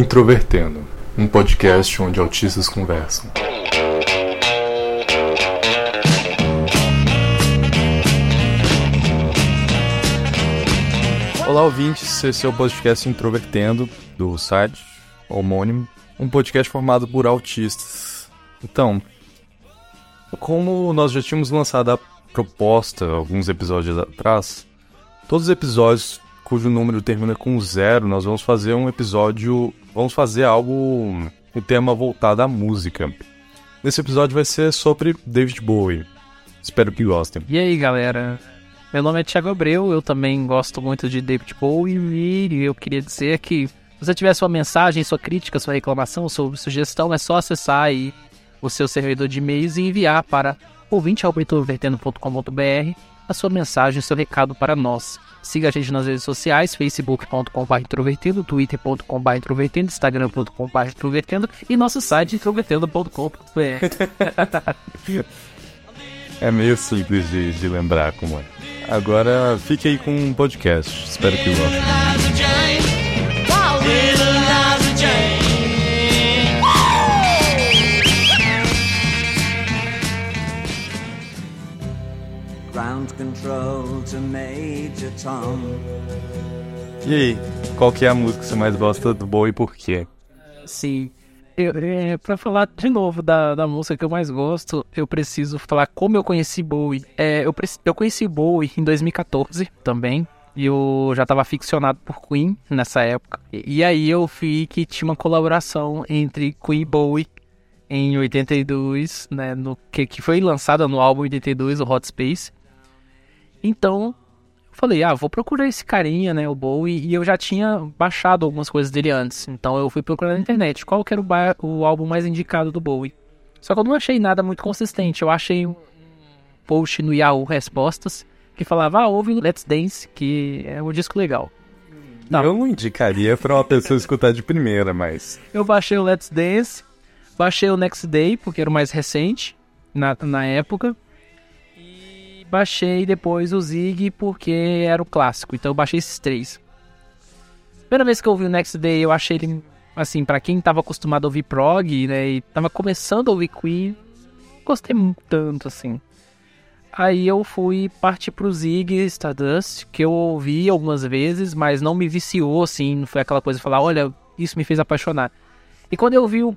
Introvertendo, um podcast onde autistas conversam. Olá, ouvintes. Esse é o podcast Introvertendo do site homônimo, um podcast formado por autistas. Então, como nós já tínhamos lançado a proposta alguns episódios atrás, todos os episódios cujo número termina com zero, nós vamos fazer um episódio. Vamos fazer algo. um tema voltado à música. Nesse episódio vai ser sobre David Bowie. Espero que gostem. E aí, galera? Meu nome é Thiago Abreu, eu também gosto muito de David Bowie e eu queria dizer que se você tiver sua mensagem, sua crítica, sua reclamação, sua sugestão, é só acessar aí o seu servidor de e-mails e enviar para ouvintealbertovertendo.com.br a sua mensagem, seu recado para nós. Siga a gente nas redes sociais, facebook.com.br introvertendo, twitter.com.br introvertendo, instagram.com.br introvertendo e nosso site introvertendo.com.br. é meio simples de, de lembrar como é. Agora fique aí com um podcast. Espero que gostem. E aí, qual que é a música que você mais gosta do Bowie e por quê? Sim, eu, é, pra falar de novo da, da música que eu mais gosto, eu preciso falar como eu conheci Bowie. É, eu, eu conheci Bowie em 2014 também. E eu já tava ficcionado por Queen nessa época. E, e aí eu vi que tinha uma colaboração entre Queen e Bowie em 82, né? No, que, que foi lançada no álbum 82, o Hot Space. Então, eu falei, ah, vou procurar esse carinha, né, o Bowie, e eu já tinha baixado algumas coisas dele antes. Então eu fui procurar na internet qual que era o, o álbum mais indicado do Bowie. Só que eu não achei nada muito consistente. Eu achei um post no Yahoo Respostas que falava, ah, ouve Let's Dance, que é um disco legal. Não. Eu não indicaria para uma pessoa escutar de primeira, mas. Eu baixei o Let's Dance, baixei o Next Day, porque era o mais recente na, na época baixei depois o Zig porque era o clássico. Então eu baixei esses três. Primeira vez que eu ouvi o Next Day, eu achei ele, assim, para quem tava acostumado a ouvir prog, né, e tava começando a ouvir Queen, gostei tanto, assim. Aí eu fui partir pro Zig Stardust, que eu ouvi algumas vezes, mas não me viciou, assim, não foi aquela coisa de falar, olha, isso me fez apaixonar. E quando eu vi o,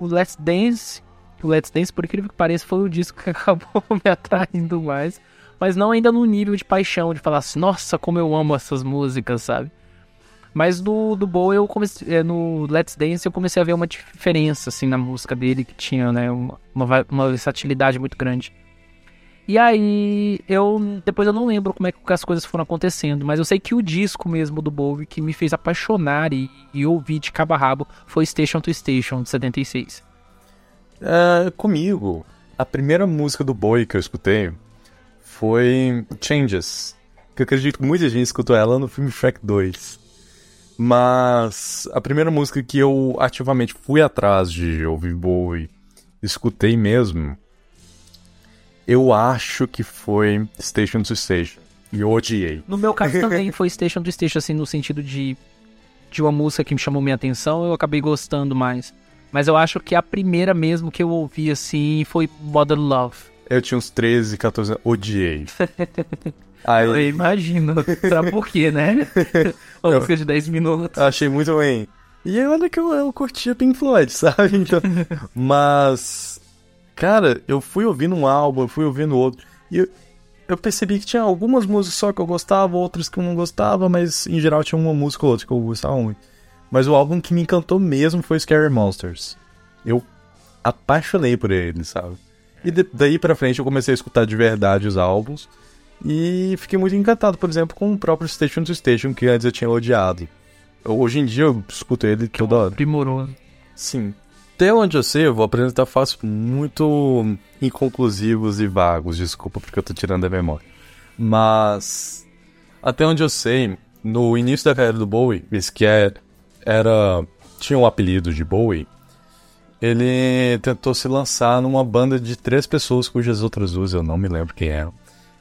o Let's Dance, o Let's Dance, por incrível que pareça, foi o disco que acabou me atraindo mais. Mas não ainda no nível de paixão, de falar assim, nossa, como eu amo essas músicas, sabe? Mas no do Bowie, eu comecei, é, no Let's Dance, eu comecei a ver uma diferença, assim, na música dele, que tinha, né, uma, uma versatilidade muito grande. E aí, eu depois eu não lembro como é que as coisas foram acontecendo, mas eu sei que o disco mesmo do Bowie que me fez apaixonar e, e ouvir de cabo a rabo foi Station to Station, de 76. Uh, comigo, a primeira música do Boy que eu escutei foi Changes, que eu acredito que muita gente escutou ela no filme Shrek 2. Mas a primeira música que eu ativamente fui atrás de ouvir Bowie, escutei mesmo, eu acho que foi Station to Station. E eu odiei. No meu caso também foi Station to Station, assim, no sentido de, de uma música que me chamou minha atenção, eu acabei gostando mais. Mas eu acho que a primeira mesmo que eu ouvi assim foi Modern Love. Eu tinha uns 13, 14 anos, odiei. Aí... Eu imagino. Sabe por quê, né? Uma música de 10 minutos. Achei muito bem. E olha que eu, eu curtia Pink Floyd, sabe? Então, mas, cara, eu fui ouvindo um álbum, eu fui ouvindo outro. E eu, eu percebi que tinha algumas músicas só que eu gostava, outras que eu não gostava, mas em geral tinha uma música ou outra que eu gostava muito. Mas o álbum que me encantou mesmo foi Scary Monsters. Eu apaixonei por ele, sabe? E de, daí pra frente eu comecei a escutar de verdade os álbuns. E fiquei muito encantado, por exemplo, com o próprio Station to Station, que antes eu tinha odiado. Hoje em dia eu escuto ele toda hora. Primoroso. Sim. Até onde eu sei, eu vou apresentar fatos muito inconclusivos e vagos, desculpa porque eu tô tirando a memória. Mas, até onde eu sei, no início da carreira do Bowie, esse que é era tinha um apelido de Bowie, ele tentou se lançar numa banda de três pessoas cujas outras duas eu não me lembro quem eram.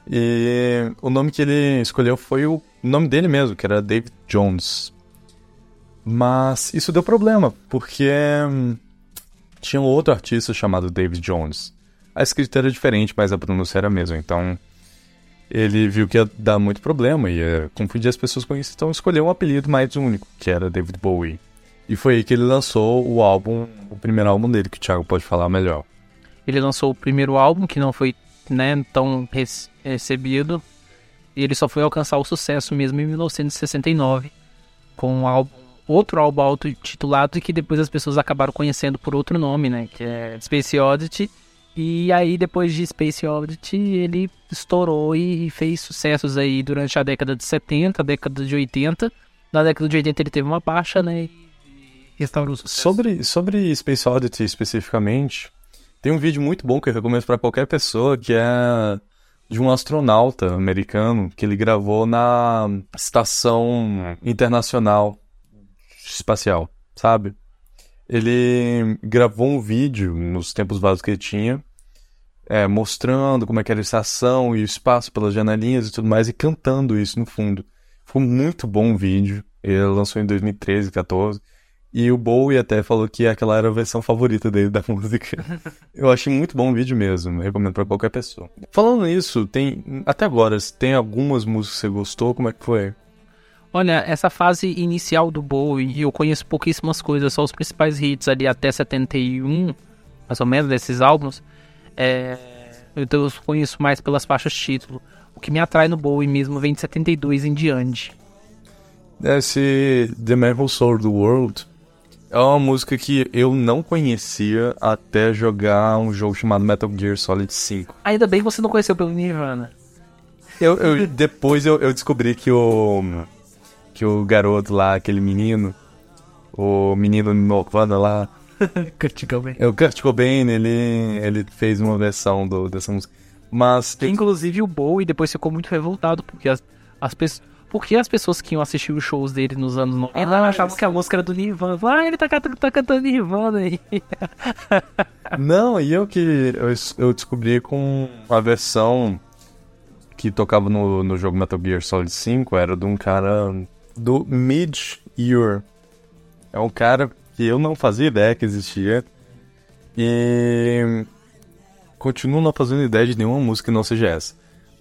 E o nome que ele escolheu foi o nome dele mesmo, que era David Jones. Mas isso deu problema, porque hum, tinha um outro artista chamado David Jones. A escrita era diferente, mas a pronúncia era a mesma. Então ele viu que ia dar muito problema, ia confundir as pessoas com isso, então escolheu um apelido mais único, que era David Bowie. E foi aí que ele lançou o álbum, o primeiro álbum dele, que o Thiago pode falar melhor. Ele lançou o primeiro álbum, que não foi né, tão recebido, e ele só foi alcançar o sucesso mesmo em 1969, com um álbum, outro álbum auto-titulado que depois as pessoas acabaram conhecendo por outro nome, né, que é Space Oddity, e aí, depois de Space Oddity, ele estourou e fez sucessos aí durante a década de 70, a década de 80. Na década de 80 ele teve uma baixa, né? E restaurou sucesso. Sobre, sobre Space Oddity especificamente, tem um vídeo muito bom que eu recomendo para qualquer pessoa, que é de um astronauta americano que ele gravou na estação internacional espacial, sabe? Ele gravou um vídeo nos tempos vagos que ele tinha, é, mostrando como é que era a estação e o espaço pelas janelinhas e tudo mais, e cantando isso no fundo. Foi muito bom o vídeo. Ele lançou em 2013, 14. E o Bowie até falou que aquela era a versão favorita dele da música. Eu achei muito bom o vídeo mesmo, recomendo para qualquer pessoa. Falando nisso, tem até agora, tem algumas músicas que você gostou, como é que foi? Olha, essa fase inicial do Bowie, eu conheço pouquíssimas coisas, só os principais hits ali até 71, mais ou menos, desses álbuns. É, então eu conheço mais pelas faixas título. O que me atrai no Bowie mesmo vem de 72 em diante. Esse The Man Who Sold the World é uma música que eu não conhecia até jogar um jogo chamado Metal Gear Solid 5. Ainda bem que você não conheceu pelo Nirvana. Eu, eu depois eu, eu descobri que o que o garoto lá, aquele menino, o menino Nirvana lá, Kurt Cobain. É, o Kurt Cobain, ele, ele fez uma versão do, dessa música. Mas. Tem... Inclusive o Bowie depois ficou muito revoltado, porque as, as pessoas. Porque as pessoas que iam assistir os shows dele nos anos 90 ah, achavam que a música era do Nirvana. Ah, ele tá, tá cantando Nirvana aí. Não, e eu que eu, eu descobri com a versão que tocava no, no jogo Metal Gear Solid 5, era de um cara do Mid-Year. É um cara que eu não fazia ideia que existia. E continuo não fazendo ideia de nenhuma música que não seja essa.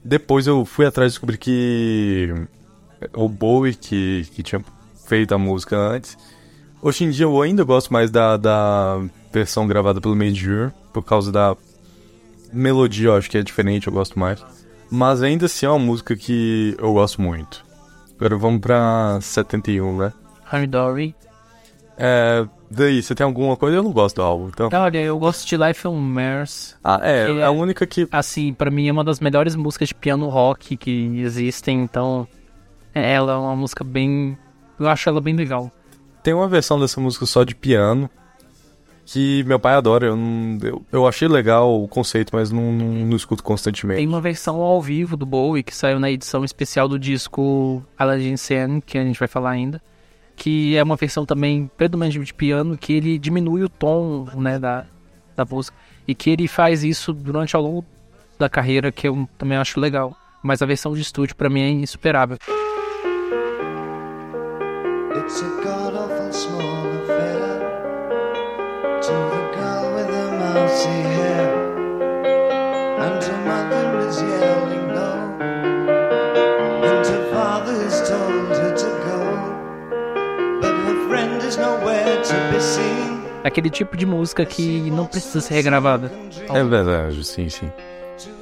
Depois eu fui atrás e descobri que o Bowie que, que tinha feito a música antes. Hoje em dia eu ainda gosto mais da, da versão gravada pelo Mid-Year, por causa da melodia, eu acho que é diferente, eu gosto mais. Mas ainda assim é uma música que eu gosto muito. Agora vamos pra 71, né? Harry Dory. É. Daí, você tem alguma coisa? Eu não gosto do álbum, então. Olha, eu gosto de Life on Mars. Ah, é, é a única que. Assim, para mim é uma das melhores músicas de piano rock que existem, então. É, ela é uma música bem. Eu acho ela bem legal. Tem uma versão dessa música só de piano que meu pai adora. Eu, não, eu, eu achei legal o conceito, mas não, não, não, escuto constantemente. Tem uma versão ao vivo do Bowie que saiu na edição especial do disco Aladdin Sen, que a gente vai falar ainda. Que é uma versão também predominantemente de piano, que ele diminui o tom né, da, da música. E que ele faz isso durante ao longo da carreira, que eu também acho legal. Mas a versão de estúdio para mim é insuperável. It's a god awful small Aquele tipo de música que não precisa ser regravada. É verdade, sim, sim.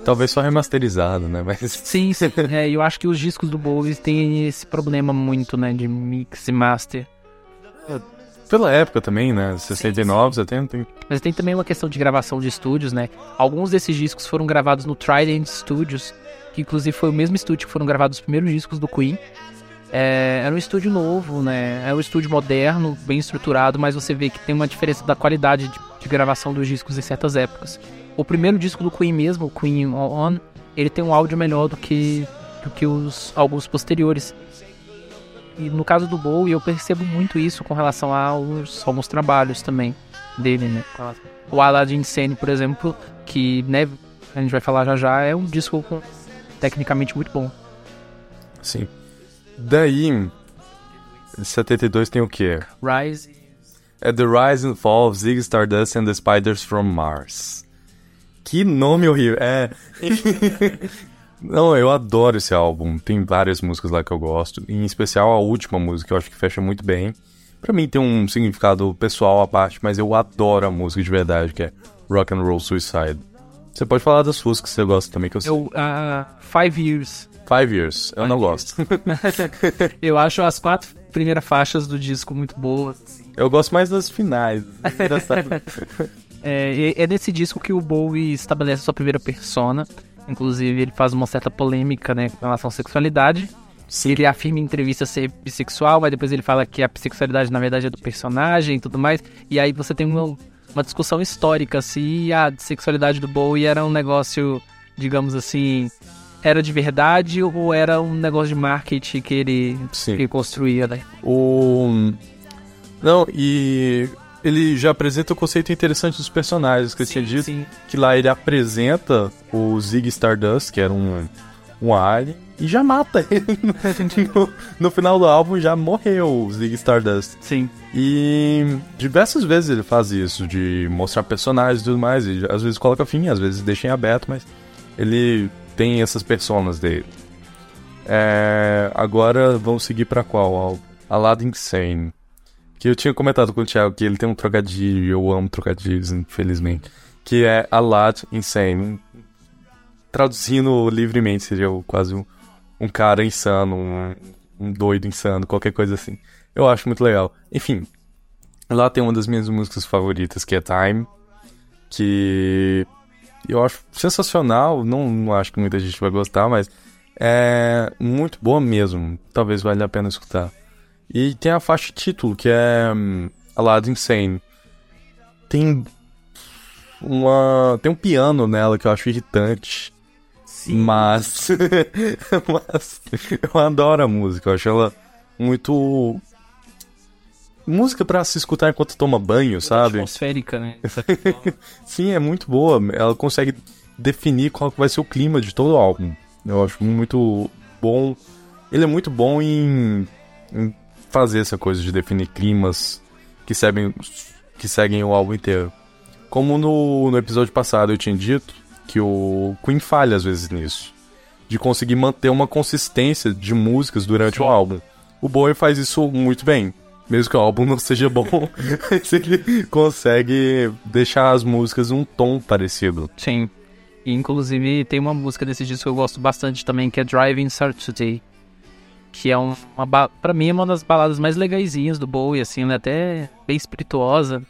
Talvez só remasterizado, né? Mas... Sim, sim. É, eu acho que os discos do Bowie têm esse problema muito, né? De mix e master. Pela época também, né? 69, 70. Mas tem também uma questão de gravação de estúdios, né? Alguns desses discos foram gravados no Trident Studios, que inclusive foi o mesmo estúdio que foram gravados os primeiros discos do Queen. É, era um estúdio novo, né? É um estúdio moderno, bem estruturado, mas você vê que tem uma diferença da qualidade de, de gravação dos discos em certas épocas. O primeiro disco do Queen mesmo, o Queen On, ele tem um áudio melhor do que, do que os álbuns posteriores. E no caso do Bowie, eu percebo muito isso com relação aos, alguns trabalhos também dele, né? O Aladdin Sane, por exemplo, que né, a gente vai falar já já, é um disco com, tecnicamente muito bom. Sim. Daí, 72 tem o quê? Rise. É The Rise and Fall of Ziggy Stardust and the Spiders from Mars. Que nome horrível. É. Não, eu adoro esse álbum. Tem várias músicas lá que eu gosto. Em especial a última música, eu acho que fecha muito bem. Pra mim tem um significado pessoal à parte, mas eu adoro a música de verdade, que é Rock and Roll Suicide. Você pode falar das suas que você gosta também, que eu sei. Eu, uh, Five Years. Five Years, eu Five não Years. gosto. eu acho as quatro primeiras faixas do disco muito boas. assim. eu gosto mais das finais. É, é nesse disco que o Bowie estabelece sua primeira persona. Inclusive, ele faz uma certa polêmica, né, com relação à sexualidade. Ele afirma em entrevista ser bissexual, mas depois ele fala que a bissexualidade, na verdade, é do personagem e tudo mais. E aí você tem uma, uma discussão histórica se a sexualidade do Bowie era um negócio, digamos assim, era de verdade ou era um negócio de marketing que ele, Sim. que ele construía, né? O. Não, e ele já apresenta o conceito interessante dos personagens que eu tinha dito. sim. Que lá ele apresenta o Ziggy Stardust, que era um, um alien, e já mata ele. No, no final do álbum já morreu o Ziggy Stardust. Sim. E diversas vezes ele faz isso, de mostrar personagens e tudo mais. E às vezes coloca fim, às vezes deixa em aberto, mas ele tem essas personas dele. É, agora vamos seguir pra qual álbum? Aladdin Insane. Que eu tinha comentado com o Thiago que ele tem um trocadilho, e eu amo trocadilhos, infelizmente. Que é Aladdin Insane. Traduzindo livremente, seria quase um, um cara insano, um, um doido insano, qualquer coisa assim. Eu acho muito legal. Enfim, lá tem uma das minhas músicas favoritas, que é Time. Que eu acho sensacional. Não, não acho que muita gente vai gostar, mas é muito boa mesmo. Talvez valha a pena escutar. E tem a faixa título, que é hum, Aladdin Insane. Tem uma. Tem um piano nela que eu acho irritante. Mas. mas. Eu adoro a música. Eu acho ela muito. Música pra se escutar enquanto toma banho, sabe? Atmosférica, né? Sim, é muito boa. Ela consegue definir qual vai ser o clima de todo o álbum. Eu acho muito bom. Ele é muito bom em, em fazer essa coisa de definir climas que seguem, que seguem o álbum inteiro. Como no, no episódio passado eu tinha dito que o Queen falha às vezes nisso. De conseguir manter uma consistência de músicas durante o álbum. O Bowie faz isso muito bem. Mesmo que o álbum não seja bom, ele consegue deixar as músicas um tom parecido. Sim. E, inclusive tem uma música desse disco que eu gosto bastante também, que é Driving Saturday. Que é um- uma ba... pra mim é uma das baladas mais legaisinhas do Bowie, assim, ela é até bem espirituosa.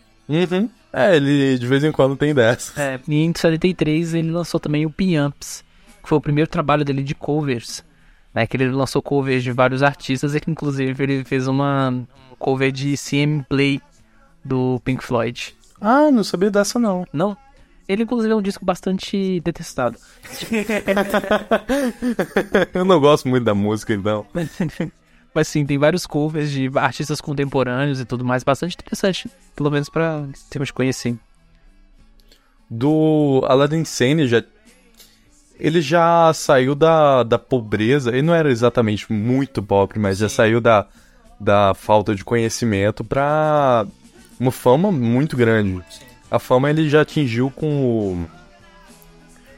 É, ele de vez em quando tem dessa. É, em 73 ele lançou também o Piamps, que foi o primeiro trabalho dele de covers. Né, que ele lançou covers de vários artistas e que inclusive ele fez uma um cover de CM Play do Pink Floyd. Ah, não sabia dessa não. Não? Ele inclusive é um disco bastante detestado. Eu não gosto muito da música, então. Mas sim, tem vários covers de artistas contemporâneos e tudo mais, bastante interessante. Pelo menos pra termos de conhecer. Do Aladdin Sane já. Ele já saiu da, da pobreza. Ele não era exatamente muito pobre, mas já saiu da, da falta de conhecimento pra uma fama muito grande. A fama ele já atingiu com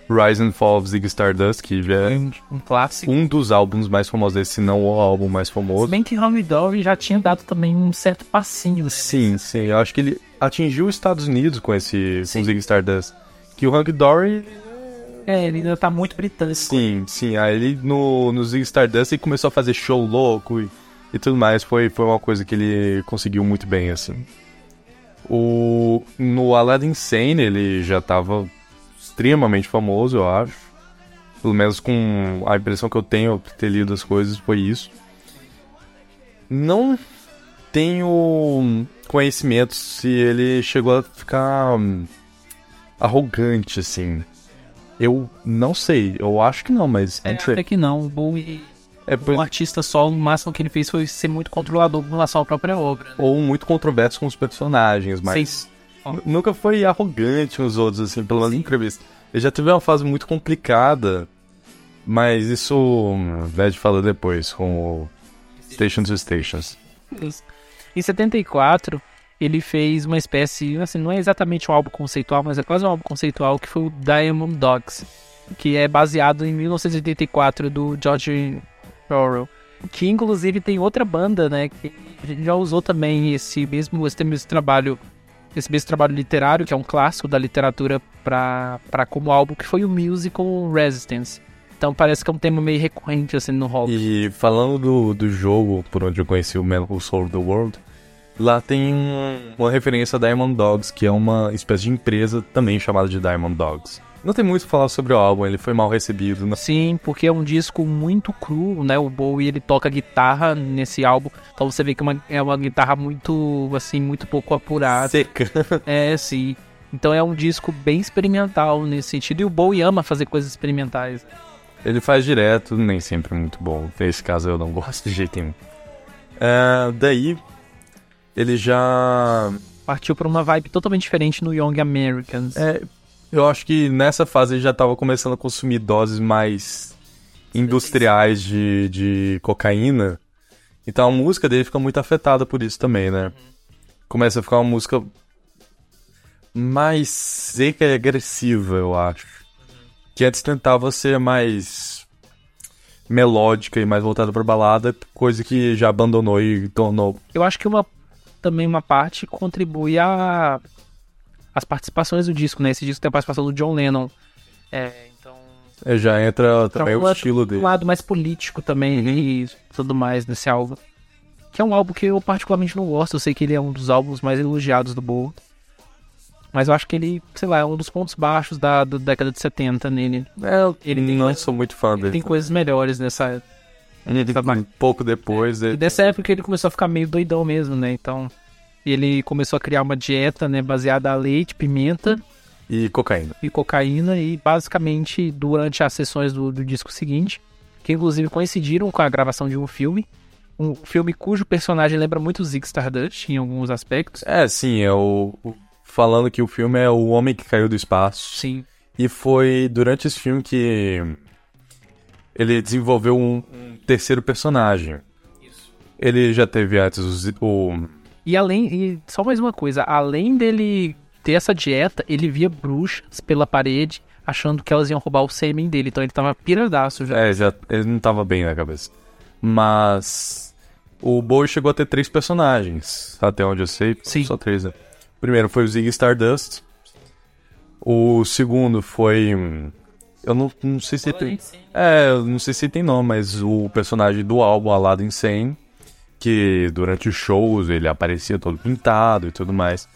o Rise and Fall of Ziggy Stardust, que já é Um, um clássico. um dos álbuns mais famosos desse, se não o álbum mais Se famoso. bem que Home Dory já tinha dado também um certo passinho. assim. Sim, sim. Eu acho que ele atingiu os Estados Unidos com esse com Ziggy Stardust. Que o Hank Dory, É, ele ainda tá muito britânico. sim, sim. Aí ele no, no Ziggy Stardust ele começou a fazer show louco e, e tudo mais. Foi, foi uma coisa que ele conseguiu muito bem, assim. O, no Aladdin Sane ele já tava extremamente famoso, eu acho. Pelo menos com a impressão que eu tenho por ter lido as coisas foi isso. Não tenho conhecimento se ele chegou a ficar hum, arrogante, assim. Eu não sei, eu acho que não, mas É, até que não. O Bowie, É, por- um artista solo, o máximo que ele fez foi ser muito controlador com relação à própria obra. né? ou muito controverso com os personagens, mas nunca foi arrogante com os outros, assim, pelo menos em entrevista. Ele já teve uma fase muito complicada, mas isso hum, Ved fala depois, com o Station to Stations. Em 74, ele fez uma espécie, assim, não é exatamente um álbum conceitual, mas é quase um álbum conceitual que foi o Diamond Dogs, que é baseado em 1984 do George Que inclusive tem outra banda, né, que já usou também esse mesmo, esse mesmo trabalho, esse mesmo trabalho literário, que é um clássico da literatura para como álbum, que foi o musical Resistance. Então parece que é um tema meio recorrente assim no rock. E falando do, do jogo por onde eu conheci o Man Who the World, lá tem uma referência a Diamond Dogs, que é uma espécie de empresa também chamada de Diamond Dogs. Não tem muito a falar sobre o álbum, ele foi mal recebido. Né? Sim, porque é um disco muito cru, né? O Bowie ele toca guitarra nesse álbum, então você vê que é uma, é uma guitarra muito, assim, muito pouco apurada. Seca. É, sim. Então é um disco bem experimental nesse sentido, e o Bowie ama fazer coisas experimentais. Ele faz direto, nem sempre muito bom. Nesse caso eu não gosto de jeito nenhum. É, daí, ele já. Partiu para uma vibe totalmente diferente no Young Americans. É, eu acho que nessa fase ele já estava começando a consumir doses mais industriais de, de cocaína. Então a música dele fica muito afetada por isso também, né? Começa a ficar uma música mais seca e agressiva, eu acho. Que antes tentava ser mais melódica e mais voltada para balada, coisa que já abandonou e tornou. Eu acho que uma também uma parte contribui a as participações do disco, né? Esse disco tem a participação do John Lennon. É, então. É, já entra também um o estilo dele. Um lado mais político também e tudo mais nesse álbum. Que é um álbum que eu particularmente não gosto. Eu sei que ele é um dos álbuns mais elogiados do Bowie. Mas eu acho que ele, sei lá, é um dos pontos baixos da, da década de 70 nele. É, ele tem, não sou muito fã dele. Tem coisas melhores nessa. Ele um pouco depois. É. Ele... E dessa época ele começou a ficar meio doidão mesmo, né? Então. Ele começou a criar uma dieta, né, baseada a leite, pimenta e cocaína. E cocaína e basicamente durante as sessões do, do disco seguinte, que inclusive coincidiram com a gravação de um filme, um filme cujo personagem lembra muito Zig Stardust em alguns aspectos. É, sim, é o, o falando que o filme é o homem que caiu do espaço. Sim. E foi durante esse filme que ele desenvolveu um, um terceiro personagem. Isso. Ele já teve antes o, o e além, e só mais uma coisa, além dele ter essa dieta, ele via bruxas pela parede, achando que elas iam roubar o sêmen dele. Então ele tava piradaço já. É, já, ele não tava bem na cabeça. Mas o Bowie chegou a ter três personagens, até onde eu sei. Sim. Só três, né? O primeiro foi o Ziggy Stardust. O segundo foi. Eu não, não sei se tem. É, eu não sei se tem nome, mas o personagem do álbum Aladdin Insane que durante os shows ele aparecia todo pintado e tudo mais.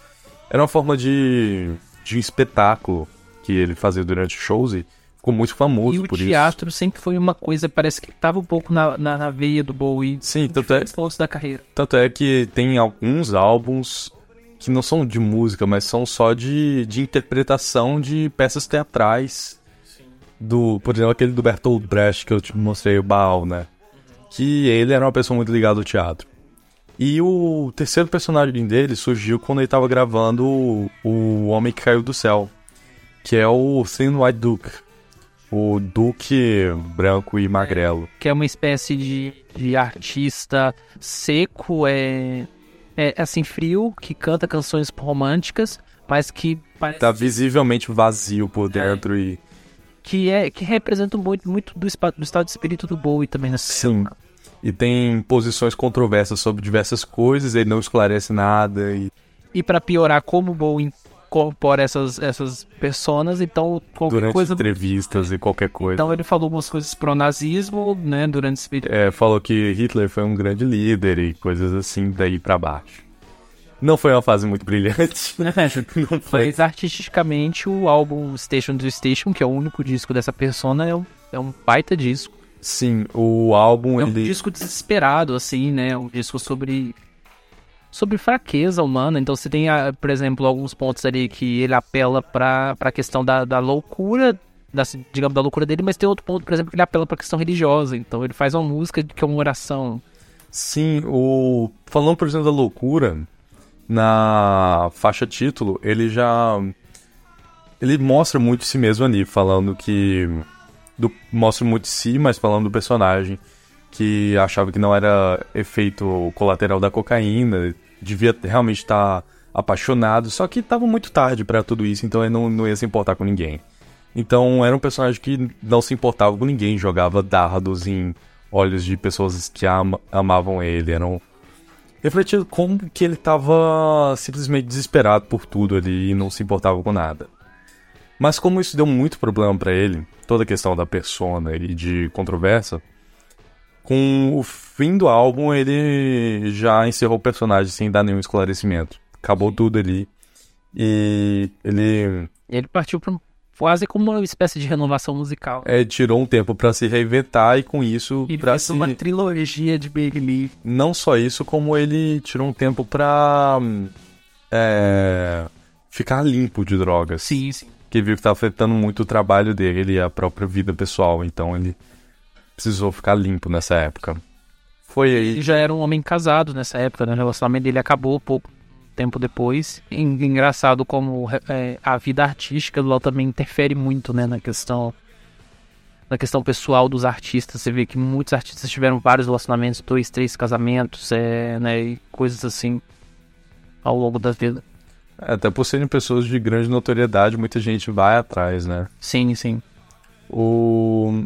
Era uma forma de, de um espetáculo que ele fazia durante os shows e ficou muito famoso por isso. E o teatro sempre foi uma coisa, parece que estava um pouco na, na, na, veia do Bowie. Sim, tanto é, da carreira. Tanto é que tem alguns álbuns que não são de música, mas são só de, de interpretação de peças teatrais. Sim. Do, por exemplo, aquele do Bertolt Brecht que eu te mostrei, o Baal, né? Que ele era uma pessoa muito ligada ao teatro. E o terceiro personagem dele surgiu quando ele estava gravando o, o Homem que Caiu do Céu, que é o Thin White Duke. O Duque branco e magrelo. Que é uma espécie de, de artista seco, é, é assim, frio, que canta canções românticas, mas que parece... Tá visivelmente vazio por dentro é. e... Que, é, que representa muito, muito do, do estado de espírito do Bowie também nessa Sim. Época e tem posições controversas sobre diversas coisas, ele não esclarece nada. E, e para piorar, como o Bowie incorpora essas, essas personas, então qualquer durante coisa... entrevistas e qualquer coisa. Então ele falou algumas coisas pro nazismo, né, durante esse vídeo. É, falou que Hitler foi um grande líder e coisas assim daí para baixo. Não foi uma fase muito brilhante. não foi. Mas artisticamente o álbum Station to Station, que é o único disco dessa persona, é um, é um baita disco. Sim, o álbum. É um ele... disco desesperado, assim, né? Um disco sobre. sobre fraqueza humana. Então você tem, ah, por exemplo, alguns pontos ali que ele apela pra, pra questão da, da loucura. Da, digamos, da loucura dele, mas tem outro ponto, por exemplo, que ele apela pra questão religiosa. Então ele faz uma música que é uma oração. Sim, o. Falando, por exemplo, da loucura, na faixa título, ele já. Ele mostra muito si mesmo ali, falando que do, mostra muito de si, mas falando do personagem. que achava que não era efeito colateral da cocaína, devia realmente estar apaixonado, só que estava muito tarde para tudo isso, então ele não, não ia se importar com ninguém. Então era um personagem que não se importava com ninguém, jogava dardos em olhos de pessoas que ama, amavam ele, eram refletindo como que ele estava simplesmente desesperado por tudo ali e não se importava com nada. Mas como isso deu muito problema para ele, toda a questão da persona e de controvérsia, com o fim do álbum ele já encerrou o personagem sem dar nenhum esclarecimento. Acabou tudo ali. E ele. Ele partiu para quase como uma espécie de renovação musical. É, tirou um tempo para se reinventar e com isso e para se uma trilogia de Bailey. Não só isso, como ele tirou um tempo para é, ficar limpo de drogas. Sim, sim. Que viu que estava afetando muito o trabalho dele e a própria vida pessoal, então ele precisou ficar limpo nessa época. Foi aí. Ele já era um homem casado nessa época, né? O relacionamento dele acabou pouco tempo depois. engraçado como é, a vida artística do Lau também interfere muito, né, na questão na questão pessoal dos artistas. Você vê que muitos artistas tiveram vários relacionamentos, dois, três casamentos, é, né, e coisas assim ao longo da vida. Até por serem pessoas de grande notoriedade, muita gente vai atrás, né? Sim, sim. O...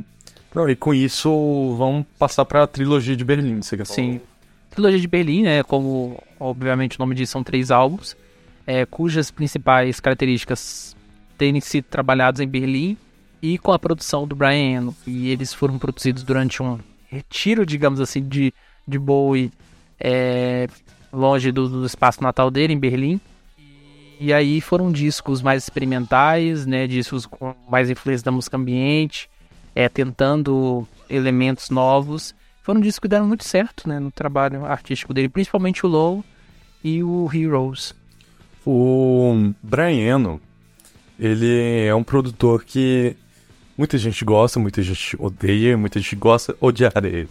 Não, e com isso, vamos passar para a trilogia de Berlim, você quer falar? Sim. Trilogia de Berlim, né, como obviamente o nome diz, são três álbuns, é, cujas principais características têm sido trabalhados em Berlim e com a produção do Brian Eno. E eles foram produzidos durante um retiro, digamos assim, de, de Bowie é, longe do, do espaço natal dele, em Berlim. E aí foram discos mais experimentais, né, discos com mais influência da música ambiente, é, tentando elementos novos foram discos que deram muito certo, né, no trabalho artístico dele, principalmente o Low e o Heroes. O Brian Eno, ele é um produtor que muita gente gosta, muita gente odeia, muita gente gosta odiar ele.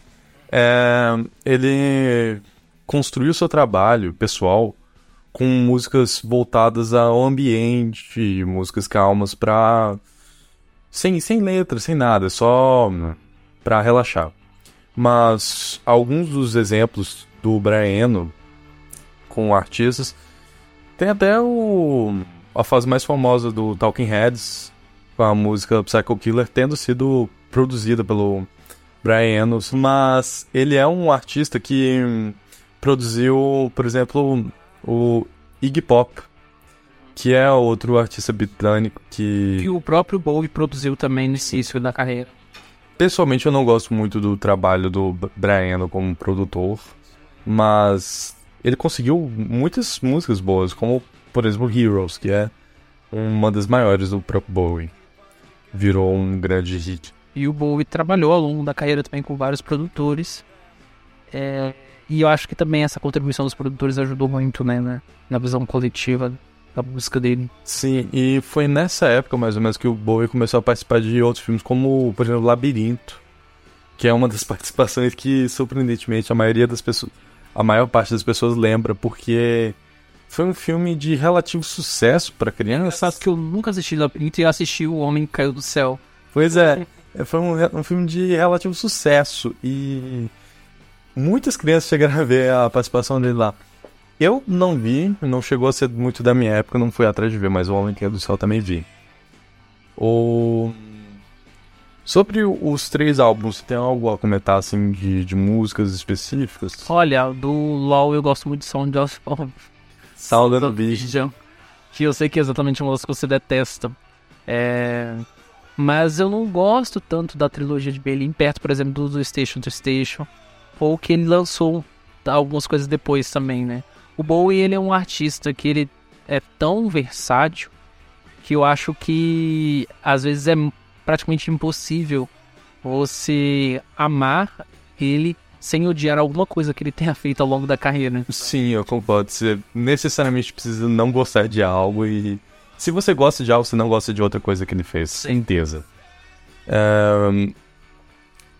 É, ele construiu seu trabalho pessoal com músicas voltadas ao ambiente, músicas calmas para sem sem letra, sem nada, só para relaxar. Mas alguns dos exemplos do Brian Eno com artistas tem até o a fase mais famosa do Talking Heads com a música Psycho Killer tendo sido produzida pelo Brian mas ele é um artista que produziu, por exemplo, o Iggy Pop, que é outro artista britânico que que o próprio Bowie produziu também no início da carreira. Pessoalmente eu não gosto muito do trabalho do Brian como produtor, mas ele conseguiu muitas músicas boas, como por exemplo Heroes, que é uma das maiores do próprio Bowie. Virou um grande hit. E o Bowie trabalhou ao longo da carreira também com vários produtores. É, e eu acho que também essa contribuição dos produtores ajudou muito, né, né na visão coletiva da música dele. Sim, e foi nessa época mais ou menos que o Bowie começou a participar de outros filmes, como, por exemplo, Labirinto, que é uma das participações que, surpreendentemente, a maioria das pessoas, a maior parte das pessoas lembra, porque foi um filme de relativo sucesso para crianças. Sabe que eu nunca assisti Labirinto e assisti O Homem que Caiu do Céu. Pois é, foi um, um filme de relativo sucesso e muitas crianças chegaram a ver a participação dele lá. Eu não vi, não chegou a ser muito da minha época, não fui atrás de ver, mas o Homem que é do Céu também vi. O... Sobre os três álbuns, tem algo a comentar, assim, de, de músicas específicas? Olha, do LoL eu gosto muito de Sound of... Sound of Vision. Que eu sei que é exatamente uma das que você detesta. É... Mas eu não gosto tanto da trilogia de Berlim, perto, por exemplo, do, do Station to Station. Ou que ele lançou algumas coisas depois também, né? O Bowie ele é um artista que ele é tão versátil que eu acho que às vezes é praticamente impossível você amar ele sem odiar alguma coisa que ele tenha feito ao longo da carreira. Sim, eu concordo. Você necessariamente precisa não gostar de algo e se você gosta de algo, você não gosta de outra coisa que ele fez. Certeza. Um,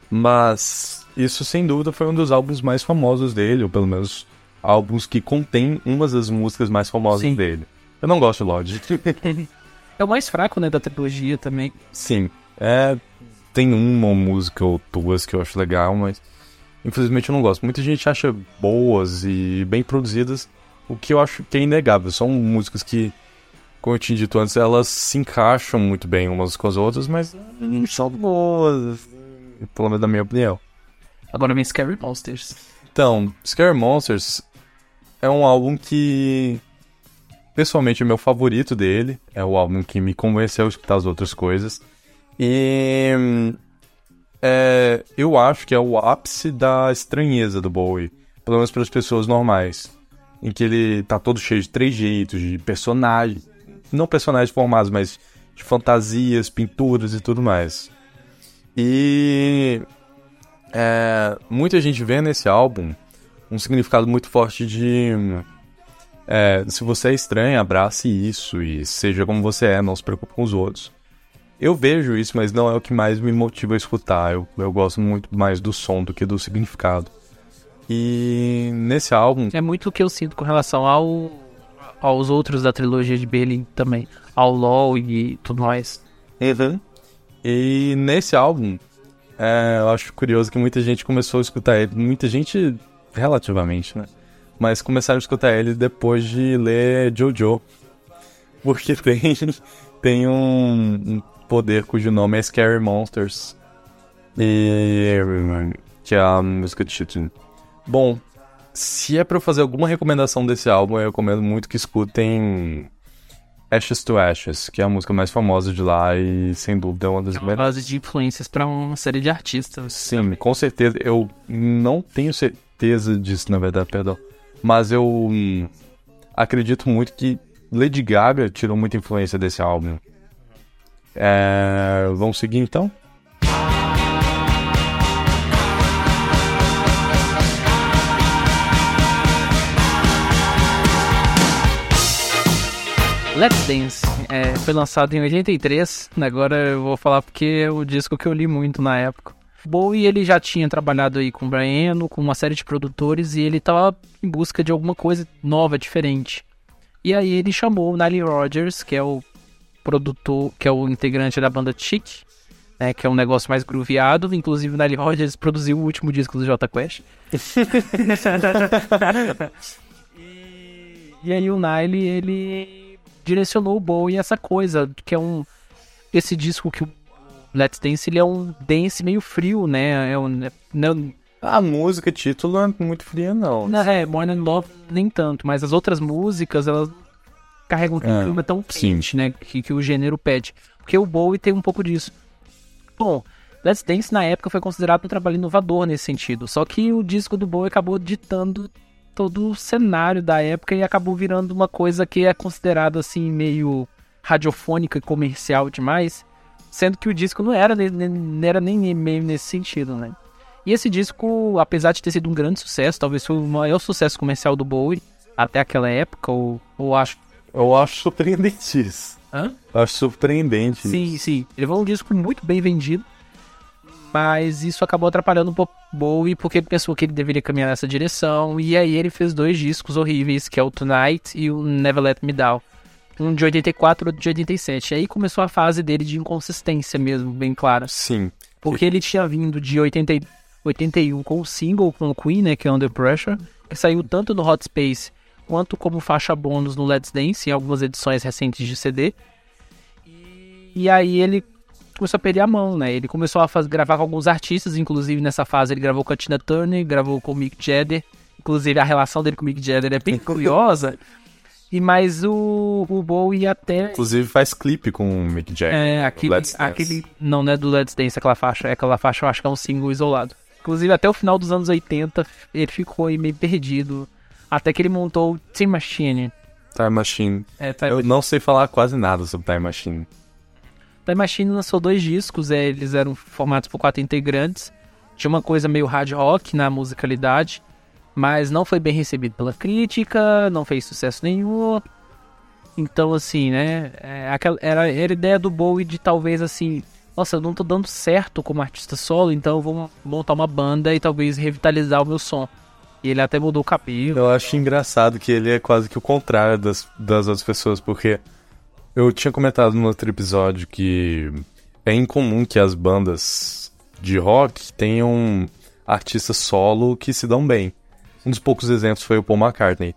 mas isso sem dúvida foi um dos álbuns mais famosos dele, ou pelo menos álbuns que contém umas das músicas mais famosas Sim. dele. Eu não gosto de Logic. é o mais fraco, né, da trilogia também. Sim. É, tem uma música ou duas que eu acho legal, mas infelizmente eu não gosto. Muita gente acha boas e bem produzidas, o que eu acho que é inegável. São músicas que, como eu tinha dito antes, elas se encaixam muito bem umas com as outras, mas não são boas, pelo menos na minha opinião. Agora vem Scary Monsters. Então, Scary Monsters é um álbum que pessoalmente é meu favorito dele. É o álbum que me convenceu a escutar as outras coisas. E é, eu acho que é o ápice da estranheza do Bowie, pelo menos para as pessoas normais, em que ele tá todo cheio de trejeitos, de personagens, não personagens formados, mas de fantasias, pinturas e tudo mais. E é, muita gente vê nesse álbum um significado muito forte de é, se você é estranho, abrace isso e seja como você é, não se preocupe com os outros. Eu vejo isso, mas não é o que mais me motiva a escutar. Eu, eu gosto muito mais do som do que do significado. E nesse álbum. É muito o que eu sinto com relação ao, aos outros da trilogia de Berlim também. Ao LOL e tudo mais. Uhum. E nesse álbum, é, eu acho curioso que muita gente começou a escutar ele. Muita gente, relativamente, né? Mas começaram a escutar ele depois de ler Jojo. Porque tem, tem um, poder cujo nome é Scary Monsters. E. Que é a música de título. Bom, se é pra eu fazer alguma recomendação desse álbum, eu recomendo muito que escutem Ashes to Ashes, que é a música mais famosa de lá e sem dúvida é uma das é uma base de influências para uma série de artistas. Sim, com certeza. Eu não tenho certeza disso, na verdade, perdão. Mas eu hum, acredito muito que Lady Gaga tirou muita influência desse álbum. É, vamos seguir então? Let's Dance é, foi lançado em 83. Agora eu vou falar porque é o disco que eu li muito na época. Bowie ele já tinha trabalhado aí com Brian Eno, com uma série de produtores e ele estava em busca de alguma coisa nova, diferente. E aí ele chamou o Nile Rodgers, que é o produtor, que é o integrante da banda Chic, né, que é um negócio mais grooveado. Inclusive o Nile Rodgers produziu o último disco do J Quest. e aí o Nile ele direcionou o Bowie essa coisa, que é um esse disco que o Let's Dance ele é um dance meio frio, né? É um, não, a música título não é muito fria, não. não é, Than Love nem tanto, mas as outras músicas, elas carregam um é, clima tão quente, né? Que, que o gênero pede. Porque o Bowie tem um pouco disso. Bom, Let's Dance na época foi considerado um trabalho inovador nesse sentido. Só que o disco do Bowie acabou ditando todo o cenário da época e acabou virando uma coisa que é considerada assim meio radiofônica e comercial demais, sendo que o disco não era, não era nem meio nesse sentido, né? E esse disco, apesar de ter sido um grande sucesso, talvez foi o maior sucesso comercial do Bowie até aquela época, ou, ou acho eu acho surpreendente isso. Hã? Eu acho surpreendente. Sim, isso. sim. Ele foi um disco muito bem vendido. Mas isso acabou atrapalhando o Bowie, porque ele pensou que ele deveria caminhar nessa direção. E aí ele fez dois discos horríveis, que é o Tonight e o Never Let Me Down. Um de 84 e outro de 87. E aí começou a fase dele de inconsistência mesmo, bem clara. Sim. Porque ele tinha vindo de 80, 81 com o single com o Queen, né, que é Under Pressure, que saiu tanto no Hot Space quanto como faixa bônus no Let's Dance, em algumas edições recentes de CD. E aí ele começou a perder a mão, né? Ele começou a fazer, gravar com alguns artistas, inclusive nessa fase ele gravou com a Tina Turner, gravou com o Mick Jagger. Inclusive a relação dele com o Mick Jagger é bem curiosa. E mais o, o Bowie até. Inclusive faz clipe com o Mick Jagger. É, aquele, aquele. Não, não é do Let's Dance aquela faixa. É aquela faixa, eu acho que é um single isolado. Inclusive até o final dos anos 80 ele ficou aí meio perdido até que ele montou o Time Machine. Time Machine. É, Time Eu Machine. não sei falar quase nada sobre Time Machine. Time Machine lançou dois discos, é, eles eram formados por quatro integrantes. Tinha uma coisa meio hard rock na musicalidade, mas não foi bem recebido pela crítica, não fez sucesso nenhum. Então, assim, né? É, era, era a ideia do Bowie de talvez assim. Nossa, eu não tô dando certo como artista solo, então eu vou montar uma banda e talvez revitalizar o meu som. E ele até mudou o cabelo. Eu acho engraçado que ele é quase que o contrário das, das outras pessoas, porque eu tinha comentado no outro episódio que é incomum que as bandas de rock tenham artistas solo que se dão bem. Um dos poucos exemplos foi o Paul McCartney.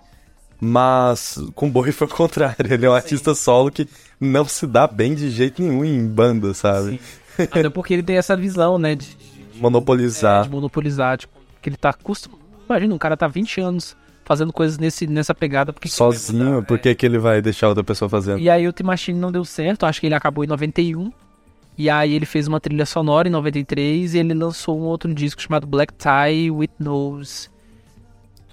Mas com Bowie foi o contrário. Ele é um artista solo que não se dá bem de jeito nenhum em banda, sabe? Sim. Até porque ele tem essa visão, né? De, de monopolizar. É, de monopolizar. Tipo, que ele tá acostumado. Imagina, um cara tá 20 anos fazendo coisas nesse, nessa pegada. Porque Sozinho, por que, é. que ele vai deixar outra pessoa fazendo? E aí o Tim Machine não deu certo, acho que ele acabou em 91. E aí ele fez uma trilha sonora em 93 e ele lançou um outro disco chamado Black Tie with Nose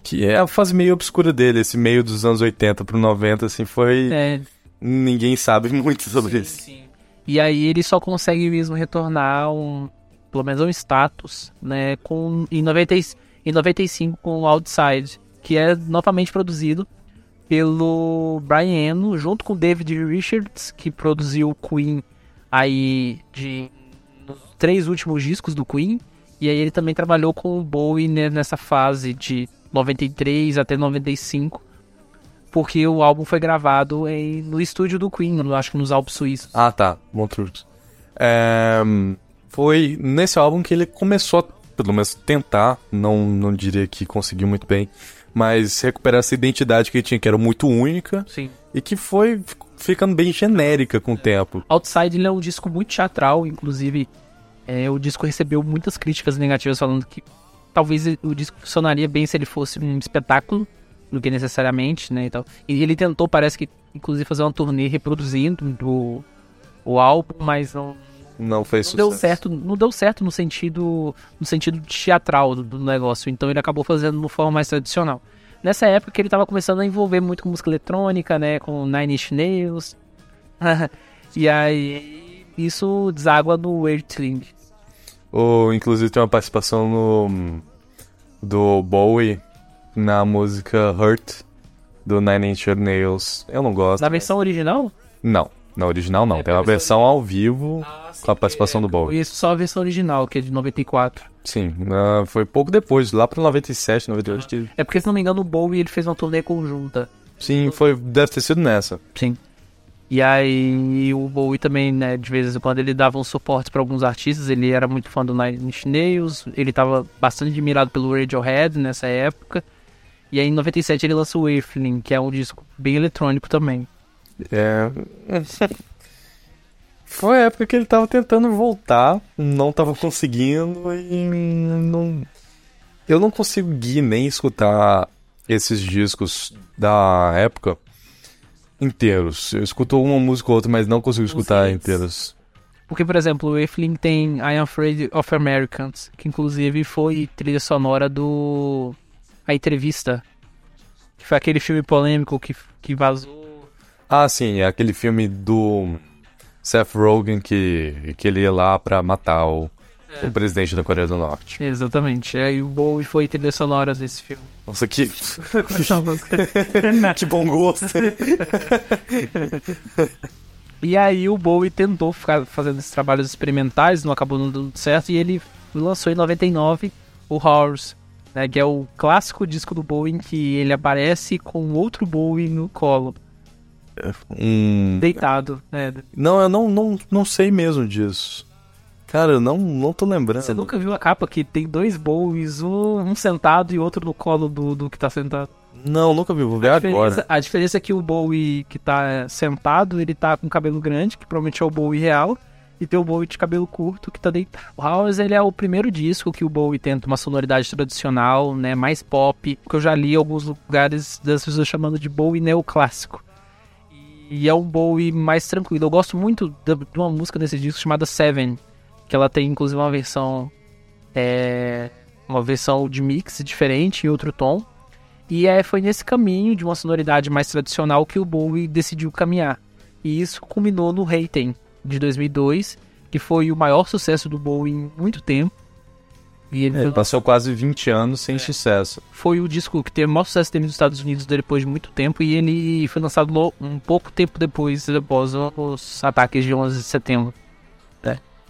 que é a fase meio obscura dele, esse meio dos anos 80 pro 90, assim, foi. É. Ninguém sabe muito sobre sim, isso. Sim. E aí ele só consegue mesmo retornar um. Pelo menos um status, né? Com, em, 90, em 95 com o Outside, que é novamente produzido pelo Brian Eno, junto com David Richards, que produziu o Queen aí de três últimos discos do Queen. E aí ele também trabalhou com o Bowie nessa fase de 93 até 95, porque o álbum foi gravado em, no estúdio do Queen, acho que nos Alpes Suíços. Ah, tá, Montreux. É, foi nesse álbum que ele começou a, pelo menos, tentar, não, não diria que conseguiu muito bem, mas recuperar essa identidade que ele tinha, que era muito única. Sim. E que foi ficando bem genérica com o tempo. Outside ele é um disco muito teatral, inclusive é, o disco recebeu muitas críticas negativas falando que talvez o disco funcionaria bem se ele fosse um espetáculo do que necessariamente, né, e tal. E ele tentou, parece que, inclusive, fazer uma turnê reproduzindo do, o álbum, mas não... Não fez não sucesso. Deu certo, não deu certo no sentido, no sentido teatral do, do negócio, então ele acabou fazendo de forma mais tradicional. Nessa época que ele estava começando a envolver muito com música eletrônica, né, com Nine Inch Nails, e aí isso deságua no Weird. Ou, inclusive, tem uma participação no, do Bowie na música Hurt, do Nine Inch Nails. Eu não gosto. Na versão original? Não, na original não. É, tem uma versão ao vivo ah, com a participação do Bowie. Isso só a versão original, que é de 94. Sim, uh, foi pouco depois, lá pra 97, 98. É porque, se não me engano, o Bowie ele fez uma turnê conjunta. Sim, foi, deve ter sido nessa. Sim. E aí o Bowie também, né, de vez em quando ele dava um suporte para alguns artistas, ele era muito fã do Nine Inch Nails, ele estava bastante admirado pelo Radiohead nessa época. E aí em 97 ele lançou o Earthling, que é um disco bem eletrônico também. É. Foi a época que ele estava tentando voltar, não estava conseguindo e não. Eu não consegui nem escutar esses discos da época inteiros. Eu escuto uma música ou outra, mas não consigo escutar inteiros. Porque, por exemplo, o Eflin tem I Am Afraid of Americans, que inclusive foi trilha sonora do. A entrevista. Que foi aquele filme polêmico que, que vazou. Ah, sim, é aquele filme do Seth Rogen que, que ele ia lá pra matar o, é. o presidente da Coreia do Norte. Exatamente. Aí o Bowie foi trilha sonora desse filme. Nossa, que. que bom gosto. e aí o Bowie tentou ficar fazendo esses trabalhos experimentais, não acabou dando certo, e ele lançou em 99 o Horrors, né, que é o clássico disco do Bowie em que ele aparece com outro Bowie no colo. Um... Deitado, né? Não, eu não, não, não sei mesmo disso. Cara, eu não, não tô lembrando. Você nunca viu a capa que tem dois Bowies, um, um sentado e outro no colo do, do que tá sentado? Não, nunca vi, vou ver a agora. A diferença é que o Bowie que tá sentado, ele tá com cabelo grande, que provavelmente é o Bowie real, e tem o Bowie de cabelo curto que tá deitado. O House, ele é o primeiro disco que o Bowie tenta uma sonoridade tradicional, né, mais pop, que eu já li em alguns lugares das pessoas chamando de Bowie neoclássico. E é um Bowie mais tranquilo. Eu gosto muito de uma música desse disco chamada Seven, que ela tem inclusive uma versão é, uma versão de mix diferente em outro tom. E é, foi nesse caminho de uma sonoridade mais tradicional que o Bowie decidiu caminhar. E isso culminou no Hating de 2002, que foi o maior sucesso do Bowie em muito tempo. E ele é, passou quase 20 anos sem é. sucesso. Foi o disco que teve o maior sucesso nos Estados Unidos depois de muito tempo e ele foi lançado um pouco tempo depois, após os ataques de 11 de setembro.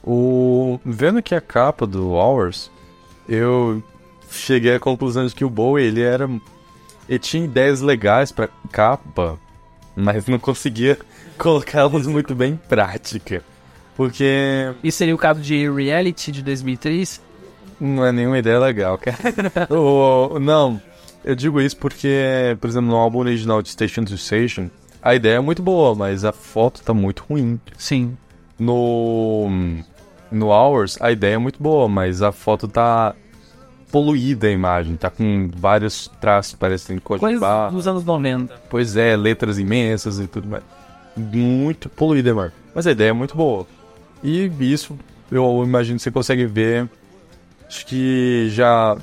O... Vendo aqui a capa do Hours, eu cheguei à conclusão de que o Bowie, ele era... Ele tinha ideias legais pra capa, mas não conseguia colocá-las muito bem em prática. Porque... Isso seria o caso de Reality de 2003? Não é nenhuma ideia legal, cara. o, não, eu digo isso porque, por exemplo, no álbum original de Station to Station, a ideia é muito boa, mas a foto tá muito ruim. Sim. No. No Hours, a ideia é muito boa, mas a foto tá poluída a imagem, tá com vários traços parecendo Coisa barra. dos anos 90. Pois é, letras imensas e tudo mais. Muito poluída, mano. Mas a ideia é muito boa. E isso, eu imagino que você consegue ver. Acho que já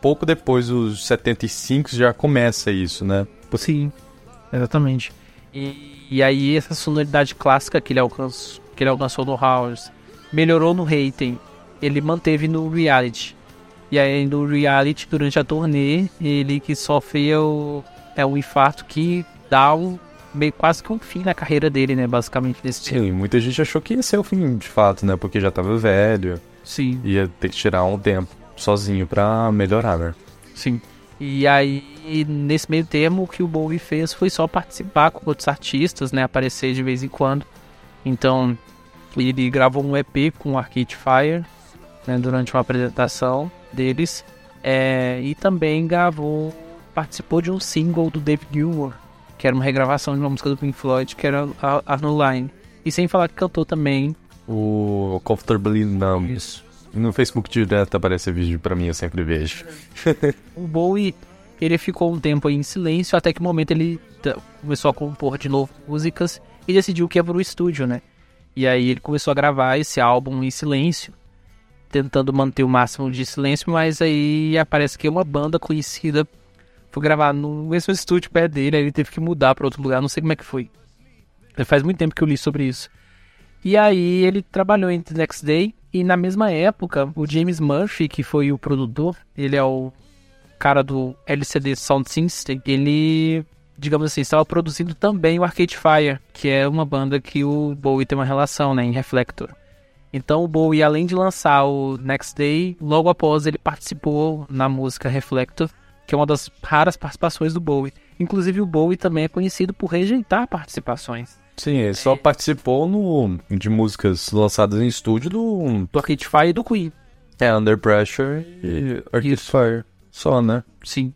pouco depois dos 75 já começa isso, né? Sim, exatamente. E, e aí essa sonoridade clássica que ele alcançou, que ele alcançou no House, melhorou no Hating, ele manteve no Reality. E aí no Reality, durante a turnê, ele que sofre o, é um infarto que dá um, meio quase que um fim na carreira dele, né? Basicamente nesse tempo. Sim, muita gente achou que ia ser o fim de fato, né? Porque já tava velho, Sim, ia ter que tirar um tempo sozinho pra melhorar, né? sim. E aí, nesse meio termo, o que o Bowie fez foi só participar com outros artistas, né? Aparecer de vez em quando. Então, ele gravou um EP com o Arcade Fire, né? Durante uma apresentação deles. É, e também gravou, participou de um single do David Gilmour, que era uma regravação de uma música do Pink Floyd, que era a Arnold Line. E sem falar que cantou também. O Comfortably Numb. Isso. No Facebook direto aparece vídeo pra mim, eu sempre vejo. O Bowie, ele ficou um tempo aí em silêncio, até que um momento ele começou a compor de novo músicas e decidiu que ia pro estúdio, né? E aí ele começou a gravar esse álbum em silêncio, tentando manter o máximo de silêncio, mas aí aparece que uma banda conhecida foi gravar no mesmo estúdio perto dele, aí ele teve que mudar pra outro lugar, não sei como é que foi. Faz muito tempo que eu li sobre isso. E aí ele trabalhou em The Next Day, e na mesma época, o James Murphy, que foi o produtor, ele é o cara do LCD Sound System, ele, digamos assim, estava produzindo também o Arcade Fire, que é uma banda que o Bowie tem uma relação, né, em Reflector. Então o Bowie, além de lançar o Next Day, logo após ele participou na música Reflector, que é uma das raras participações do Bowie. Inclusive o Bowie também é conhecido por rejeitar participações. Sim, ele só participou no, de músicas lançadas em estúdio do Do Arcade Fire e do Queen. é, Under Pressure e Arcade Isso. Fire. Só, né? Sim.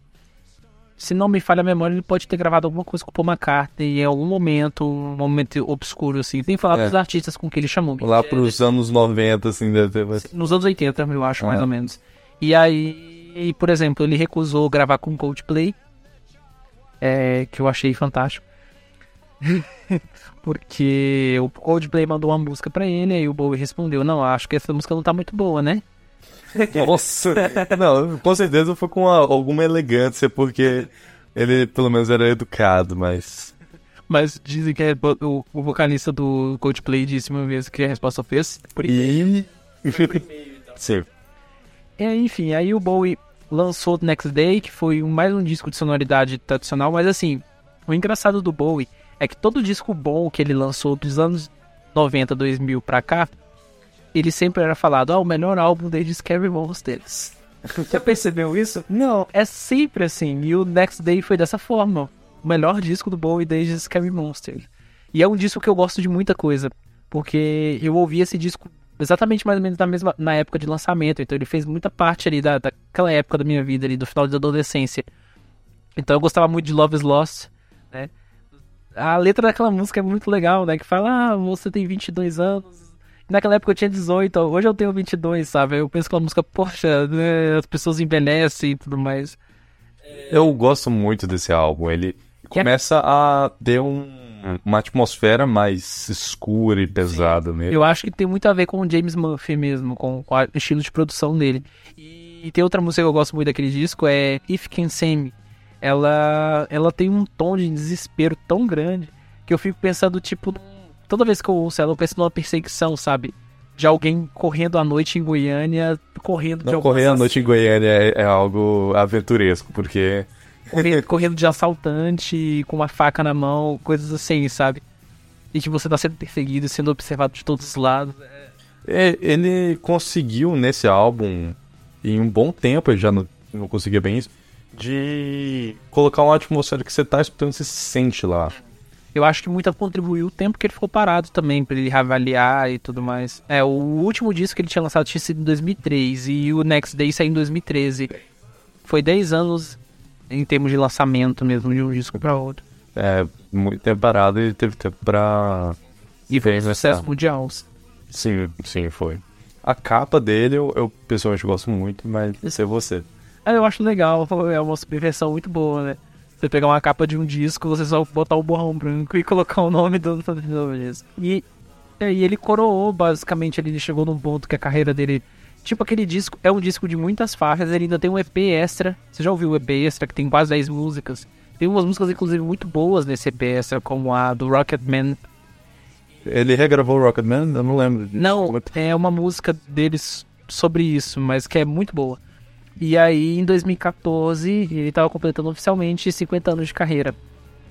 Se não me falha a memória, ele pode ter gravado alguma coisa com o Paul McCartney em algum momento, um momento obscuro, assim. Tem que falar É. dos artistas com que ele chamou. Lá pros anos 90, assim, deve ter... Nos anos 80, eu acho, mais Ah. ou menos. E aí, por exemplo, ele recusou gravar com Coldplay, é, que eu achei fantástico. Porque o Coldplay mandou uma música pra ele, aí o Bowie respondeu, não, acho que essa música não tá muito boa, né? Nossa! Não, com certeza foi com alguma elegância, porque ele pelo menos era educado, mas... Mas dizem que é o, o vocalista do Coldplay disse uma vez que a resposta fez. Por E... Sim. É, enfim, aí o Bowie lançou The Next Day, que foi mais um disco de sonoridade tradicional, mas assim, o engraçado do Bowie é que todo disco bom que ele lançou dos anos 90, 2000 pra cá, ele sempre era falado, ah, o melhor álbum desde Scary Monsters. Já percebeu isso? Não, é sempre assim, e o Next Day foi dessa forma. O melhor disco do Bowie desde Scary Monsters. E é um disco que eu gosto de muita coisa, porque eu ouvi esse disco exatamente mais ou menos na mesma na época de lançamento, então ele fez muita parte ali da, daquela época da minha vida ali, do final da adolescência. Então eu gostava muito de Love is Lost, né? A letra daquela música é muito legal, né? Que fala, ah, você tem 22 anos. Naquela época eu tinha 18, ó, hoje eu tenho 22, sabe? Eu penso que a música, poxa, né, as pessoas envelhecem e tudo mais. Eu gosto muito desse álbum. Ele começa a ter um- uma atmosfera mais escura e pesada mesmo. Eu acho que tem muito a ver com o James Murphy mesmo, com, com o estilo de produção dele. E, tem outra música que eu gosto muito daquele disco, é If Can See Me. Ela, ela tem um tom de desespero tão grande que eu fico pensando, tipo, toda vez que eu ouço ela, eu penso numa perseguição, sabe? De alguém correndo à noite em Goiânia, correndo de Não algum correr à noite em Goiânia é, é algo aventuresco, porque correndo, correndo de assaltante, com uma faca na mão, coisas assim, sabe? E que você tá sendo perseguido, sendo observado de todos os lados. é, ele conseguiu nesse álbum, em um bom tempo, ele já não, não conseguia bem isso, de colocar uma atmosfera que você tá escutando, você se sente lá. Eu acho que muito contribuiu o tempo que ele ficou parado também, pra ele reavaliar e tudo mais. É, o último disco que ele tinha lançado tinha sido em 2003 e o Next Day saiu em 2013. Foi 10 anos em termos de lançamento mesmo, de um disco pra outro. É, muito tempo parado e teve tempo pra. E foi um sucesso mundial. Sim, sim, foi. A capa dele eu, eu pessoalmente gosto muito, mas ser você. É, eu acho legal, é uma subversão muito boa, né? Você pegar uma capa de um disco, você só botar o borrão branco e colocar o nome do disco. E, é, e ele coroou, basicamente, ele chegou num ponto que a carreira dele. Tipo, aquele disco é um disco de muitas faixas, ele ainda tem um EP extra. Você já ouviu o EP extra, que tem quase 10 músicas? Tem umas músicas, inclusive, muito boas nesse EP extra, como a do Rocketman. Ele regravou o Rocketman? Eu não lembro. disso. Não, é- é uma música deles sobre isso, mas que é muito boa. E aí, em 2014, ele estava completando oficialmente 50 anos de carreira.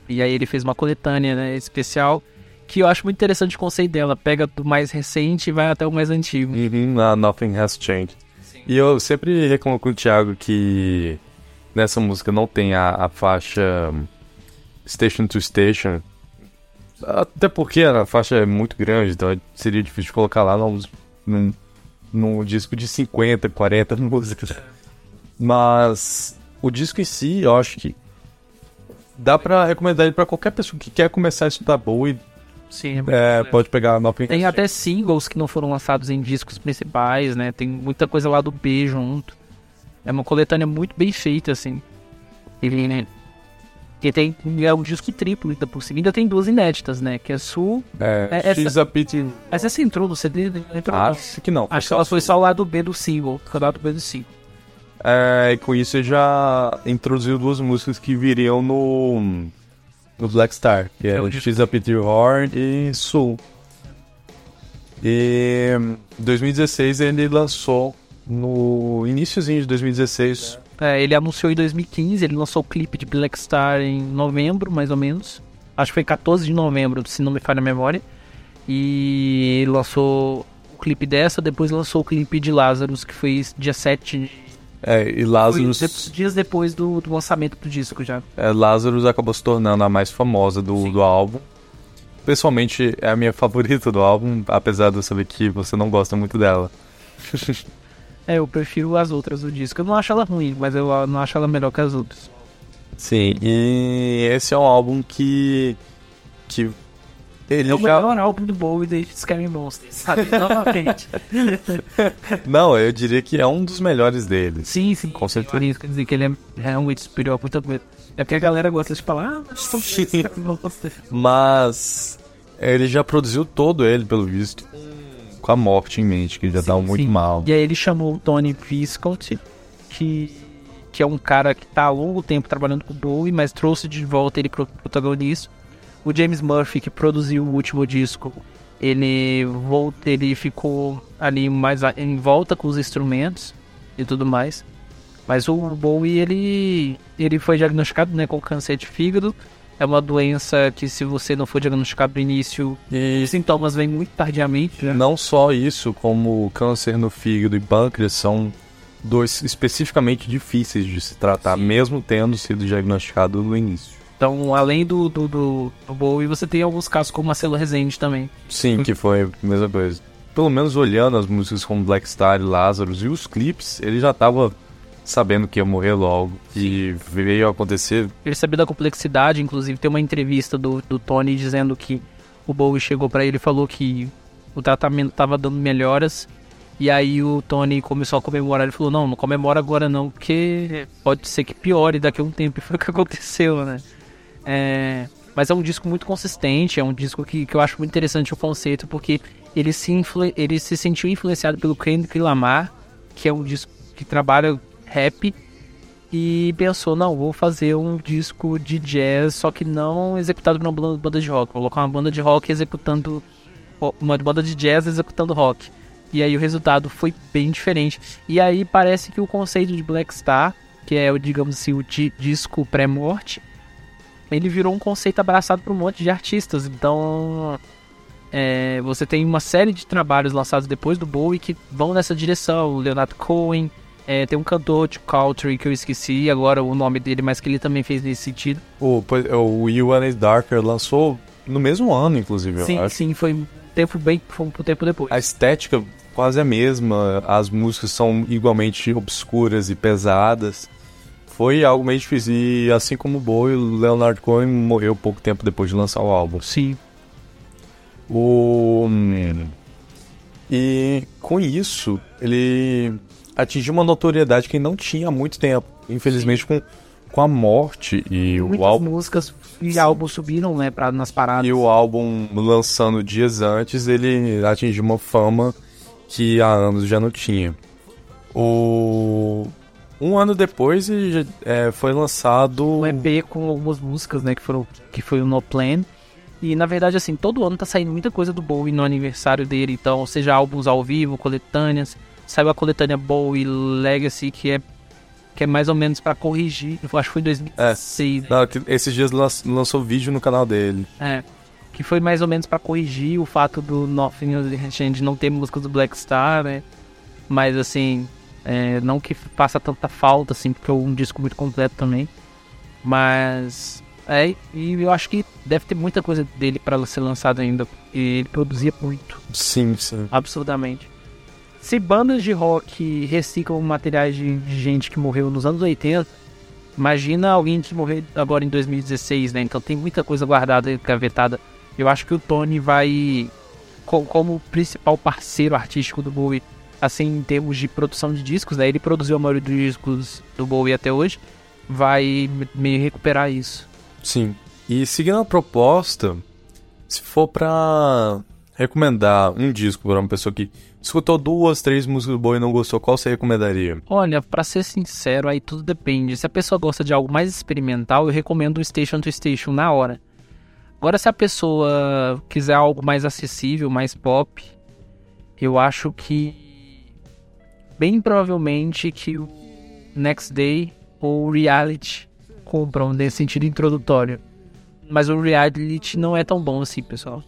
E aí ele fez uma coletânea né, especial, que eu acho muito interessante o conceito dela. Pega do mais recente e vai até o mais antigo. Uhum, na Nothing Has Changed. E eu sempre reclamo com o Thiago que nessa música não tem a, a faixa hum, Station to Station. Até porque a faixa é muito grande, então seria difícil colocar lá num, num, num disco de 50, 40 músicas. Mas o disco em si, eu acho que dá pra recomendar ele pra qualquer pessoa que quer começar a estudar Bowie. Sim, É, pode pegar a Nothing Tem até singles que não foram lançados em discos principais, né? Tem muita coisa lá do B junto. É uma coletânea muito bem feita, assim. Ele, né? Que tem é um disco triplo ainda por cima. Ainda tem duas inéditas, né? Que é Sul. É, É, essa- Pity. Mas essa entrou no CD? Não Entrou. Acho que não. Acho que ela foi só o lado B do single. O lado B do single. É, e com isso ele já introduziu duas músicas que viriam no, no Black Star, que é É o. She's a Pity Horn e Soul. E em 2016 ele lançou, no iníciozinho de 2016, É, ele anunciou em 2015, ele lançou o clipe de Black Star em novembro, mais ou menos. Acho que foi 14 de novembro, se não me falha a memória. E ele lançou o clipe dessa, depois lançou o clipe de Lazarus, que foi dia 7 de é, e Lazarus, de- dias depois do, do lançamento do disco já. é, Lazarus acabou se tornando a mais famosa do, do álbum. Pessoalmente é a minha favorita do álbum, apesar de eu saber que você não gosta muito dela. É, eu prefiro as outras do disco. Eu não acho ela ruim, mas eu não acho ela melhor que as outras. Sim, e esse é um álbum que. que. Ele É o já. melhor álbum do Bowie desde Scary Monsters, sabe? Novamente. Não, eu diria que é um dos melhores deles. sim, sim. Com certeza. Por isso, quer dizer que ele é realmente superior a muita coisa. É porque a galera gosta de falar, ah, mas Mas. Ele já produziu todo ele, pelo visto. Com a morte em mente, que já tá muito Sim. mal. E aí ele chamou o Tony Visconti, que, que é um cara que tá há longo tempo trabalhando com o Bowie, mas trouxe de volta ele pro protagonista. O James Murphy, que produziu o último disco, ele volta, ele ficou ali mais em volta com os instrumentos e tudo mais. Mas o Bowie, ele, ele foi diagnosticado né, com câncer de fígado. É uma doença que se você não for diagnosticado no início, E os sintomas vêm muito tardiamente. Né? não só isso, como câncer no fígado e pâncreas são dois especificamente difíceis de se tratar, mesmo tendo sido diagnosticado no início. Então, além do, do, do, do Bowie, você tem alguns casos como Marcelo Rezende também. Sim, que foi a mesma coisa. Pelo menos olhando as músicas como Black Star e Lazarus e os clipes, ele já tava sabendo que ia morrer logo. E veio acontecer. Ele sabia da complexidade, inclusive tem uma entrevista do, do Tony dizendo que o Bowie chegou pra ele e falou que o tratamento tava dando melhoras. E aí o Tony começou a comemorar. Ele falou: Não, não comemora agora não, porque pode ser que piore daqui a um tempo. E foi o que aconteceu, né? É, mas é um disco muito consistente, é um disco que, que eu acho muito interessante o conceito, porque ele se, influ- ele se sentiu influenciado pelo Kendrick Lamar, que é um disco que trabalha rap, e pensou, não, vou fazer um disco de jazz, só que não executado por uma banda de rock. Vou colocar uma banda de rock executando. Uma banda de jazz executando rock. E aí o resultado foi bem diferente. E aí parece que o conceito de Black Star, que é, o, digamos assim, o di- disco pré-morte, ele virou um conceito abraçado por um monte de artistas. Então, é, você tem uma série de trabalhos lançados depois do Bowie que vão nessa direção. O Leonard Cohen, é, tem um cantor de country que eu esqueci agora o nome dele, mas que ele também fez nesse sentido. O, pois- o You Wanna Is Darker lançou no mesmo ano, inclusive, sim, sim, foi um tempo bem, foi um tempo depois. A estética quase a mesma, as músicas são igualmente obscuras e pesadas. Foi algo meio difícil. E assim como o Bowie, o Leonard Cohen morreu pouco tempo depois de lançar o álbum. Sim. O... E com isso, ele atingiu uma notoriedade que não tinha há muito tempo. Infelizmente, com, com a morte e Muitas o álbum. músicas e álbuns subiram, né, pra, nas paradas. E o álbum lançando dias antes, ele atingiu uma fama que há anos já não tinha. O... Um ano depois ele, é, foi lançado. um EP com algumas músicas, né, que foram que foi o No Plan. E na verdade assim, todo ano tá saindo muita coisa do Bowie no aniversário dele, então, seja álbuns ao vivo, coletâneas, saiu a coletânea Bowie Legacy que é que é mais ou menos pra corrigir, eu acho que foi em 2006. Não, que esses dias lan- lançou vídeo no canal dele. É, que foi mais ou menos pra corrigir o fato do Nothing Change não ter músicas do Black Star, né? Mas assim, é, não que faça tanta falta, assim, porque é um disco muito completo também. Mas é, e eu acho que deve ter muita coisa dele pra ser lançada ainda. E ele produzia muito, Sim, sim. absurdamente. Se bandas de rock reciclam materiais de gente que morreu nos anos 80, imagina alguém que morreu agora em 2016, né? Então tem muita coisa guardada e gavetada. Eu acho que o Tony vai, co- como principal parceiro artístico do Bowie, assim, em termos de produção de discos, né? Ele produziu a maioria dos discos do Bowie até hoje, vai meio recuperar isso. Sim. E seguindo a proposta, se for pra recomendar um disco pra uma pessoa que escutou duas, três músicas do Bowie e não gostou, qual você recomendaria? Olha, pra ser sincero, aí tudo depende. Se a pessoa gosta de algo mais experimental, eu recomendo o Station to Station na hora. Agora, se a pessoa quiser algo mais acessível, mais pop, eu acho que bem provavelmente que o Next Day ou o Reality compram nesse sentido introdutório. Mas o Reality não é tão bom assim, pessoal.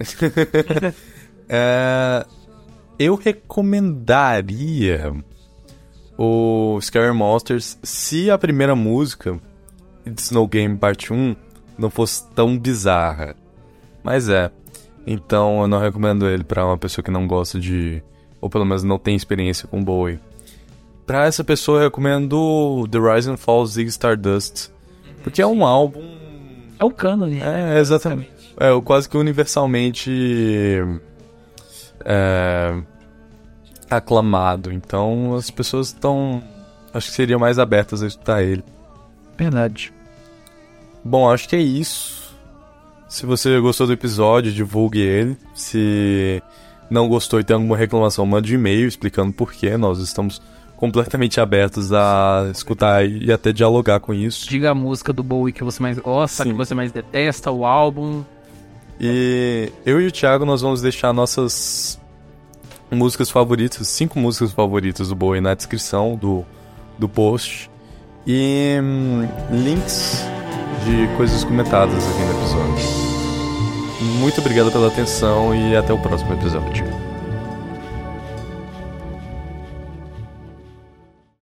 É, eu recomendaria o Scary Monsters se a primeira música, It's No Game Parte 1, não fosse tão bizarra. Mas é. Então eu não recomendo ele pra uma pessoa que não gosta de. Ou pelo menos não tem experiência com Bowie. Pra essa pessoa eu recomendo The Rise and Fall of Ziggy Stardust. Porque é um álbum. É o cânone. É, exatamente. É, o quase que universalmente é, aclamado. Então as pessoas estão. Acho que seriam mais abertas a escutar ele. Verdade. Bom, acho que é isso. Se você gostou do episódio, divulgue ele. Se não gostou e tem alguma reclamação, mande um e-mail explicando por quê. Nós estamos completamente abertos a escutar e até dialogar com isso. Diga a música do Bowie que você mais gosta, Sim. que você mais detesta, o álbum. E eu e o Thiago nós vamos deixar nossas músicas favoritas, cinco músicas favoritas do Bowie na descrição do, do post. E hum, links de coisas comentadas aqui no episódio. Muito obrigado pela atenção e até o próximo episódio.